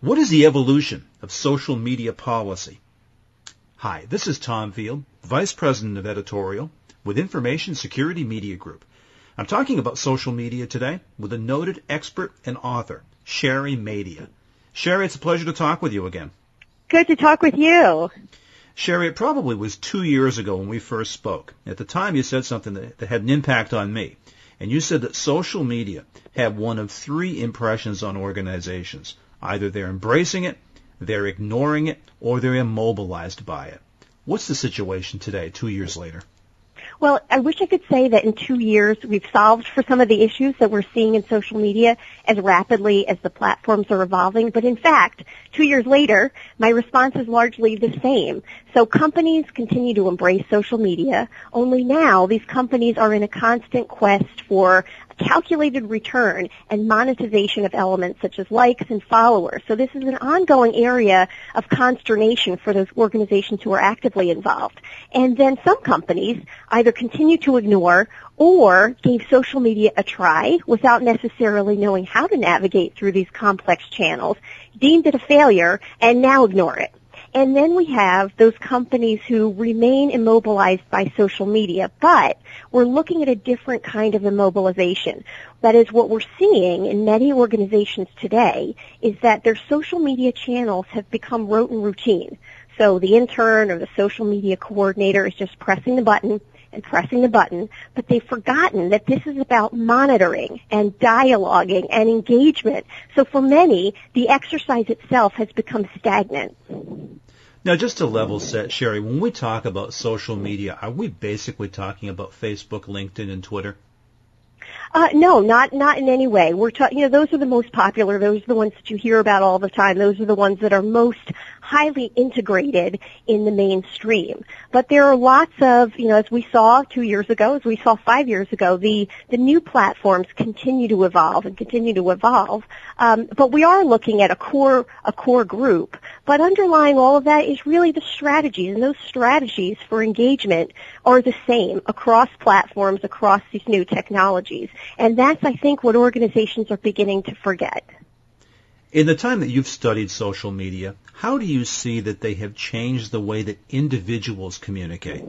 What is the evolution of social media policy? Hi, this is Tom Field, Vice President of Editorial with Information Security Media Group. I'm talking about social media today with a noted expert and author, Sherry Madia. Sherry, it's a pleasure to talk with you again. Good to talk with you. Sherry, it probably was two years ago when we first spoke. At the time, you said something that, that had an impact on me. And you said that social media have one of three impressions on organizations. Either they're embracing it, they're ignoring it, or they're immobilized by it. What's the situation today, two years later? Well, I wish I could say that in two years we've solved for some of the issues that we're seeing in social media as rapidly as the platforms are evolving. But in fact, two years later, my response is largely the same. So companies continue to embrace social media, only now these companies are in a constant quest for calculated return and monetization of elements such as likes and followers. So this is an ongoing area of consternation for those organizations who are actively involved. And then some companies either continue to ignore or gave social media a try without necessarily knowing how to navigate through these complex channels, deemed it a failure, and now ignore it. And then we have those companies who remain immobilized by social media, but we're looking at a different kind of immobilization. That is what we're seeing in many organizations today is that their social media channels have become rote and routine. So the intern or the social media coordinator is just pressing the button and pressing the button, but they've forgotten that this is about monitoring and dialoguing and engagement. So for many, the exercise itself has become stagnant. Now, just to level set, Sherry, when we talk about social media, are we basically talking about Facebook, LinkedIn, and Twitter? Uh, no, not not in any way. We're ta- you know those are the most popular. Those are the ones that you hear about all the time. Those are the ones that are most highly integrated in the mainstream. But there are lots of you know as we saw two years ago, as we saw five years ago, the the new platforms continue to evolve and continue to evolve. Um, but we are looking at a core a core group. But underlying all of that is really the strategies, and those strategies for engagement are the same across platforms, across these new technologies. And that's, I think, what organizations are beginning to forget. In the time that you've studied social media, how do you see that they have changed the way that individuals communicate?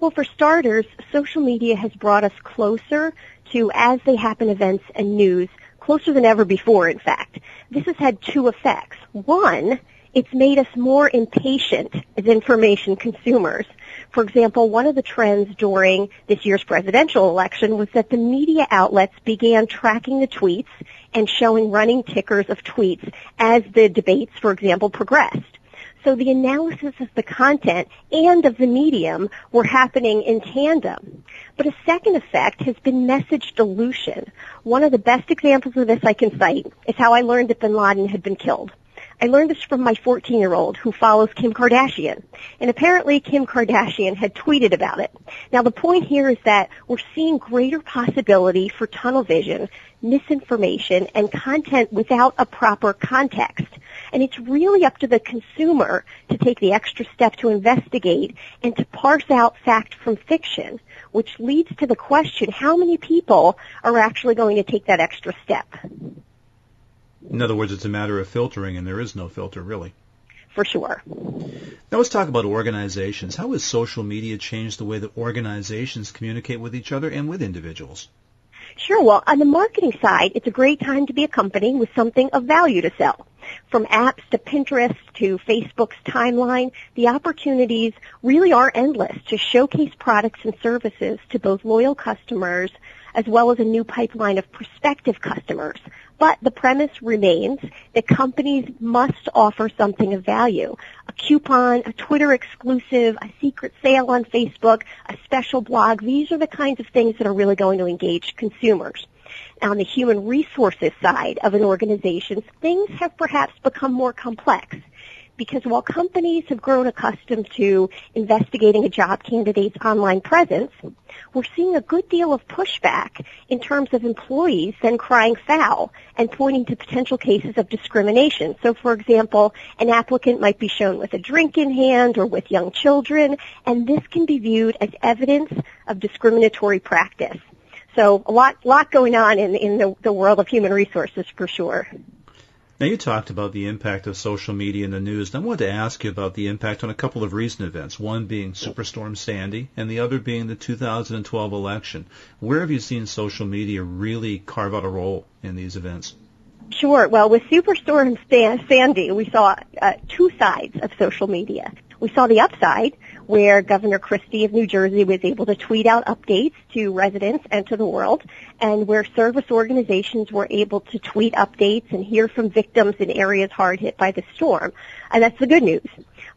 Well, for starters, social media has brought us closer to as they happen events and news, closer than ever before, in fact. This has had two effects. One, it's made us more impatient as information consumers. For example, one of the trends during this year's presidential election was that the media outlets began tracking the tweets and showing running tickers of tweets as the debates, for example, progressed. So the analysis of the content and of the medium were happening in tandem. But a second effect has been message dilution. One of the best examples of this I can cite is how I learned that bin Laden had been killed. I learned this from my 14 year old who follows Kim Kardashian. And apparently Kim Kardashian had tweeted about it. Now the point here is that we're seeing greater possibility for tunnel vision, misinformation, and content without a proper context. And it's really up to the consumer to take the extra step to investigate and to parse out fact from fiction, which leads to the question, how many people are actually going to take that extra step? In other words, it's a matter of filtering, and there is no filter really. For sure. Now let's talk about organizations. How has social media changed the way that organizations communicate with each other and with individuals? Sure. Well, on the marketing side, it's a great time to be a company with something of value to sell. From apps to Pinterest to Facebook's timeline, the opportunities really are endless to showcase products and services to both loyal customers as well as a new pipeline of prospective customers but the premise remains that companies must offer something of value. A coupon, a Twitter exclusive, a secret sale on Facebook, a special blog. These are the kinds of things that are really going to engage consumers. On the human resources side of an organization, things have perhaps become more complex because while companies have grown accustomed to investigating a job candidate's online presence, we're seeing a good deal of pushback in terms of employees then crying foul and pointing to potential cases of discrimination. So for example, an applicant might be shown with a drink in hand or with young children, and this can be viewed as evidence of discriminatory practice. So a lot, lot going on in, in the, the world of human resources for sure. Now you talked about the impact of social media in the news, and I wanted to ask you about the impact on a couple of recent events, one being Superstorm Sandy and the other being the 2012 election. Where have you seen social media really carve out a role in these events? Sure. Well, with Superstorm Sandy, we saw uh, two sides of social media. We saw the upside, where Governor Christie of New Jersey was able to tweet out updates to residents and to the world, and where service organizations were able to tweet updates and hear from victims in areas hard hit by the storm. And that's the good news.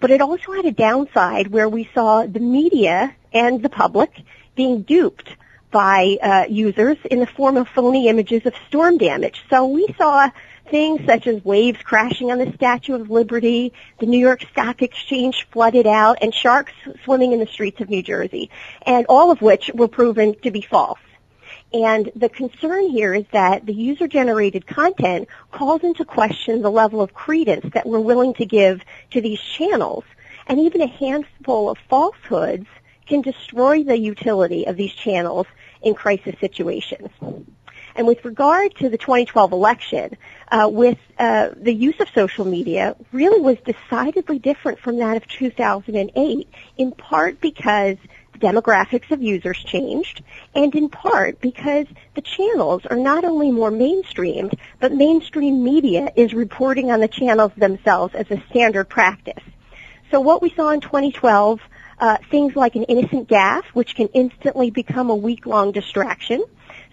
But it also had a downside where we saw the media and the public being duped by uh, users in the form of phony images of storm damage. So we saw things such as waves crashing on the Statue of Liberty, the New York Stock Exchange flooded out, and sharks swimming in the streets of New Jersey, and all of which were proven to be false. And the concern here is that the user-generated content calls into question the level of credence that we're willing to give to these channels. And even a handful of falsehoods can destroy the utility of these channels in crisis situations. And with regard to the 2012 election, uh, with uh, the use of social media really was decidedly different from that of 2008, in part because the demographics of users changed, and in part because the channels are not only more mainstreamed, but mainstream media is reporting on the channels themselves as a standard practice. So what we saw in 2012 uh, things like an innocent gaffe, which can instantly become a week-long distraction,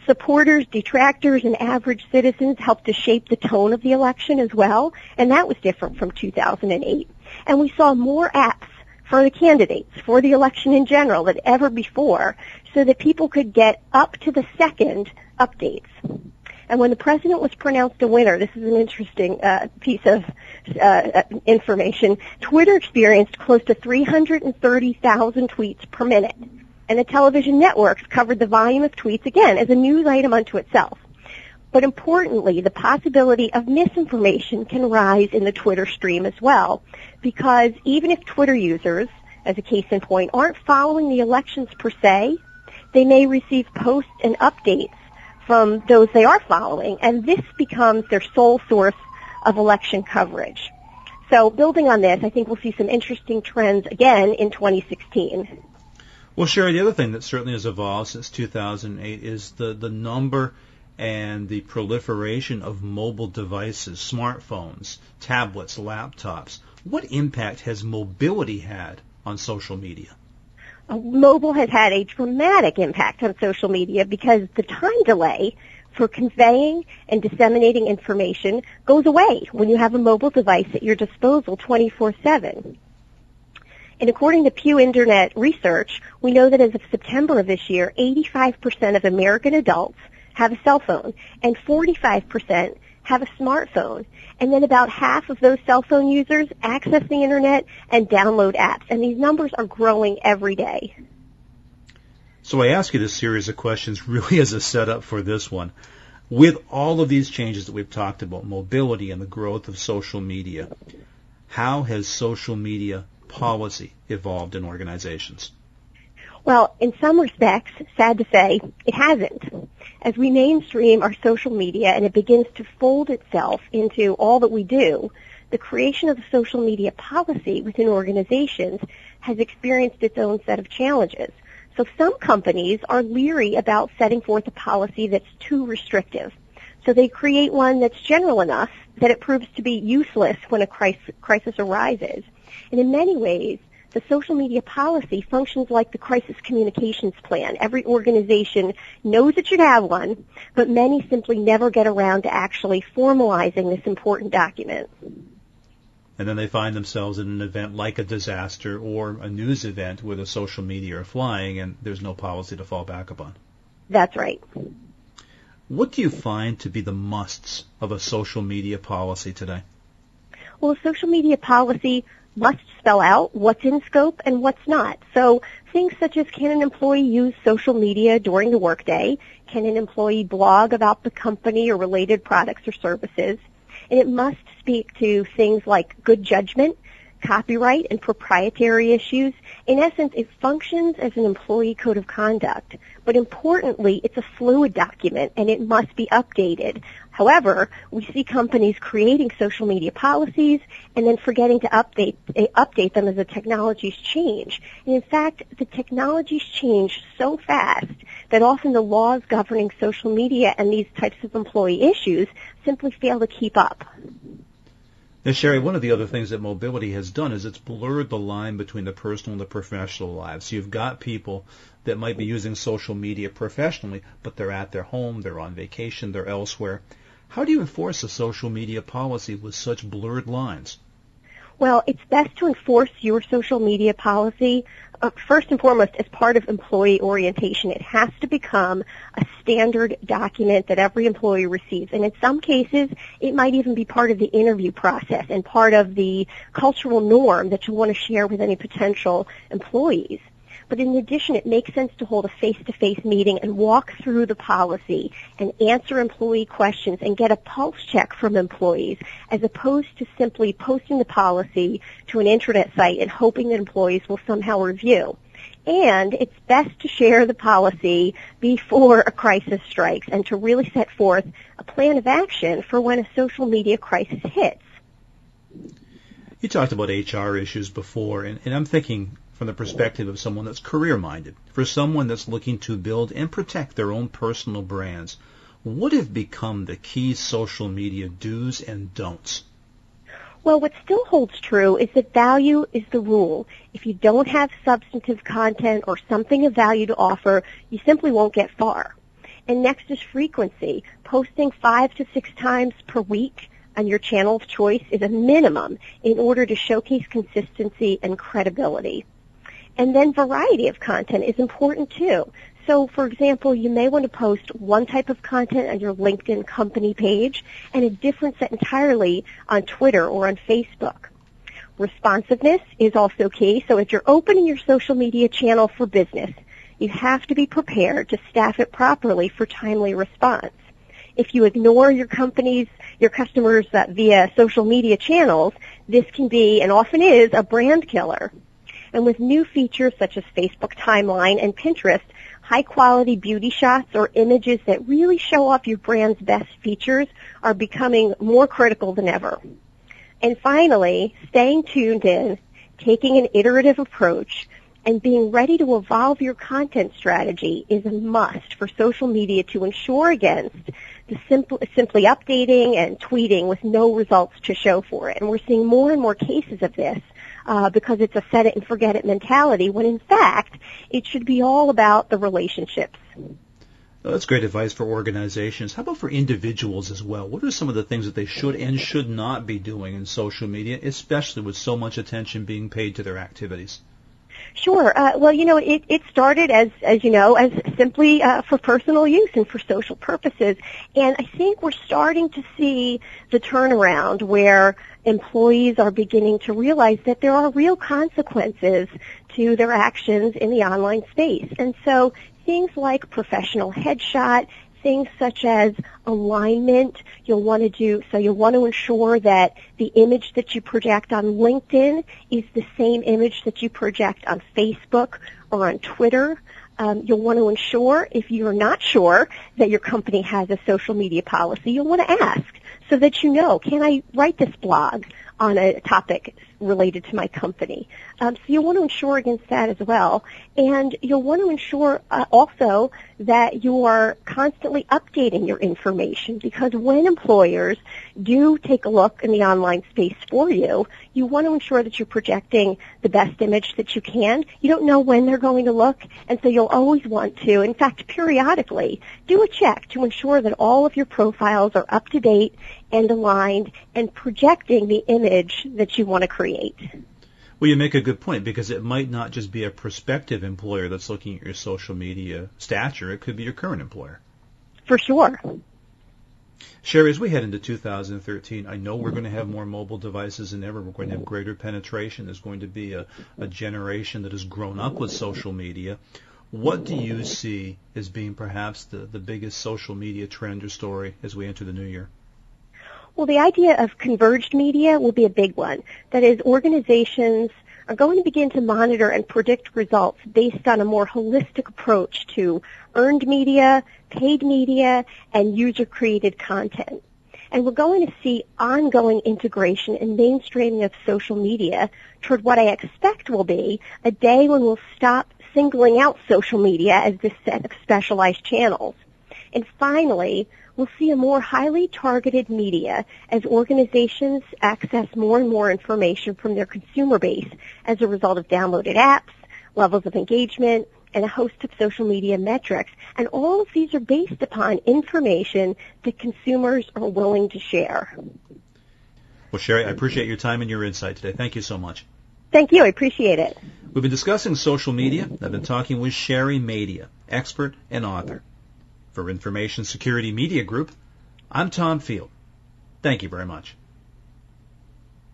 supporters, detractors, and average citizens helped to shape the tone of the election as well, and that was different from 2008. And we saw more apps for the candidates, for the election in general than ever before, so that people could get up to the second updates. And when the president was pronounced a winner, this is an interesting uh, piece of uh, information, Twitter experienced close to 330,000 tweets per minute and the television networks covered the volume of tweets again as a news item unto itself. But importantly, the possibility of misinformation can rise in the Twitter stream as well, because even if Twitter users, as a case in point, aren't following the elections per se, they may receive posts and updates from those they are following, and this becomes their sole source of election coverage. So building on this, I think we'll see some interesting trends again in 2016. Well, Sherry, the other thing that certainly has evolved since 2008 is the, the number and the proliferation of mobile devices, smartphones, tablets, laptops. What impact has mobility had on social media? Uh, mobile has had a dramatic impact on social media because the time delay for conveying and disseminating information goes away when you have a mobile device at your disposal 24-7. And according to Pew Internet research, we know that as of September of this year, 85% of American adults have a cell phone and 45% have a smartphone. And then about half of those cell phone users access the internet and download apps. And these numbers are growing every day. So I ask you this series of questions really as a setup for this one. With all of these changes that we've talked about, mobility and the growth of social media, how has social media policy evolved in organizations? Well, in some respects, sad to say, it hasn't. As we mainstream our social media and it begins to fold itself into all that we do, the creation of the social media policy within organizations has experienced its own set of challenges. So some companies are leery about setting forth a policy that's too restrictive. So they create one that's general enough that it proves to be useless when a crisis, arises. And in many ways, the social media policy functions like the crisis communications plan. Every organization knows it should have one, but many simply never get around to actually formalizing this important document. And then they find themselves in an event like a disaster or a news event where the social media are flying and there's no policy to fall back upon. That's right. What do you find to be the musts of a social media policy today? Well, a social media policy must spell out what's in scope and what's not. So things such as can an employee use social media during the workday? Can an employee blog about the company or related products or services? And it must speak to things like good judgment, copyright and proprietary issues. In essence, it functions as an employee code of conduct. But importantly, it's a fluid document and it must be updated However, we see companies creating social media policies and then forgetting to update update them as the technologies change. And in fact, the technologies change so fast that often the laws governing social media and these types of employee issues simply fail to keep up. Now, Sherry, one of the other things that mobility has done is it's blurred the line between the personal and the professional lives. So you've got people that might be using social media professionally, but they're at their home, they're on vacation, they're elsewhere. How do you enforce a social media policy with such blurred lines? Well, it's best to enforce your social media policy uh, first and foremost as part of employee orientation. It has to become a standard document that every employee receives. And in some cases, it might even be part of the interview process and part of the cultural norm that you want to share with any potential employees. But in addition, it makes sense to hold a face-to-face meeting and walk through the policy and answer employee questions and get a pulse check from employees as opposed to simply posting the policy to an internet site and hoping that employees will somehow review. And it's best to share the policy before a crisis strikes and to really set forth a plan of action for when a social media crisis hits. You talked about HR issues before, and, and I'm thinking from the perspective of someone that's career minded, for someone that's looking to build and protect their own personal brands, what have become the key social media do's and don'ts? Well, what still holds true is that value is the rule. If you don't have substantive content or something of value to offer, you simply won't get far. And next is frequency. Posting five to six times per week on your channel of choice is a minimum in order to showcase consistency and credibility. And then variety of content is important too. So for example, you may want to post one type of content on your LinkedIn company page and a different set entirely on Twitter or on Facebook. Responsiveness is also key. So if you're opening your social media channel for business, you have to be prepared to staff it properly for timely response. If you ignore your company's, your customers via social media channels, this can be and often is a brand killer. And with new features such as Facebook Timeline and Pinterest, high quality beauty shots or images that really show off your brand's best features are becoming more critical than ever. And finally, staying tuned in, taking an iterative approach, and being ready to evolve your content strategy is a must for social media to ensure against the simple, simply updating and tweeting with no results to show for it. And we're seeing more and more cases of this uh, because it's a set it and forget it mentality when in fact it should be all about the relationships. Well, that's great advice for organizations. How about for individuals as well? What are some of the things that they should and should not be doing in social media, especially with so much attention being paid to their activities? Sure. Uh, well, you know, it, it started as, as you know, as simply uh, for personal use and for social purposes. And I think we're starting to see the turnaround where employees are beginning to realize that there are real consequences to their actions in the online space. And so things like professional headshot, things such as alignment you'll want to do so you'll want to ensure that the image that you project on LinkedIn is the same image that you project on Facebook or on Twitter. Um, you'll want to ensure if you're not sure that your company has a social media policy, you'll want to ask so that you know, can I write this blog on a topic related to my company? Um, so you'll want to ensure against that as well. And you'll want to ensure uh, also that you are constantly updating your information because when employers do take a look in the online space for you, you want to ensure that you're projecting the best image that you can. You don't know when they're going to look, and so you'll always want to, in fact, periodically, do a check to ensure that all of your profiles are up to date and aligned and projecting the image that you want to create. Well, you make a good point because it might not just be a prospective employer that's looking at your social media stature. It could be your current employer. For sure. Sherry, as we head into 2013, I know we're going to have more mobile devices than ever. We're going to have greater penetration. There's going to be a, a generation that has grown up with social media. What do you see as being perhaps the, the biggest social media trend or story as we enter the new year? Well, the idea of converged media will be a big one. That is, organizations are going to begin to monitor and predict results based on a more holistic approach to earned media, paid media, and user-created content. And we're going to see ongoing integration and mainstreaming of social media toward what I expect will be a day when we'll stop singling out social media as this set of specialized channels. And finally, we'll see a more highly targeted media as organizations access more and more information from their consumer base as a result of downloaded apps, levels of engagement, and a host of social media metrics. And all of these are based upon information that consumers are willing to share. Well, Sherry, I appreciate your time and your insight today. Thank you so much. Thank you. I appreciate it. We've been discussing social media. I've been talking with Sherry Madia, expert and author. For Information Security Media Group, I'm Tom Field. Thank you very much.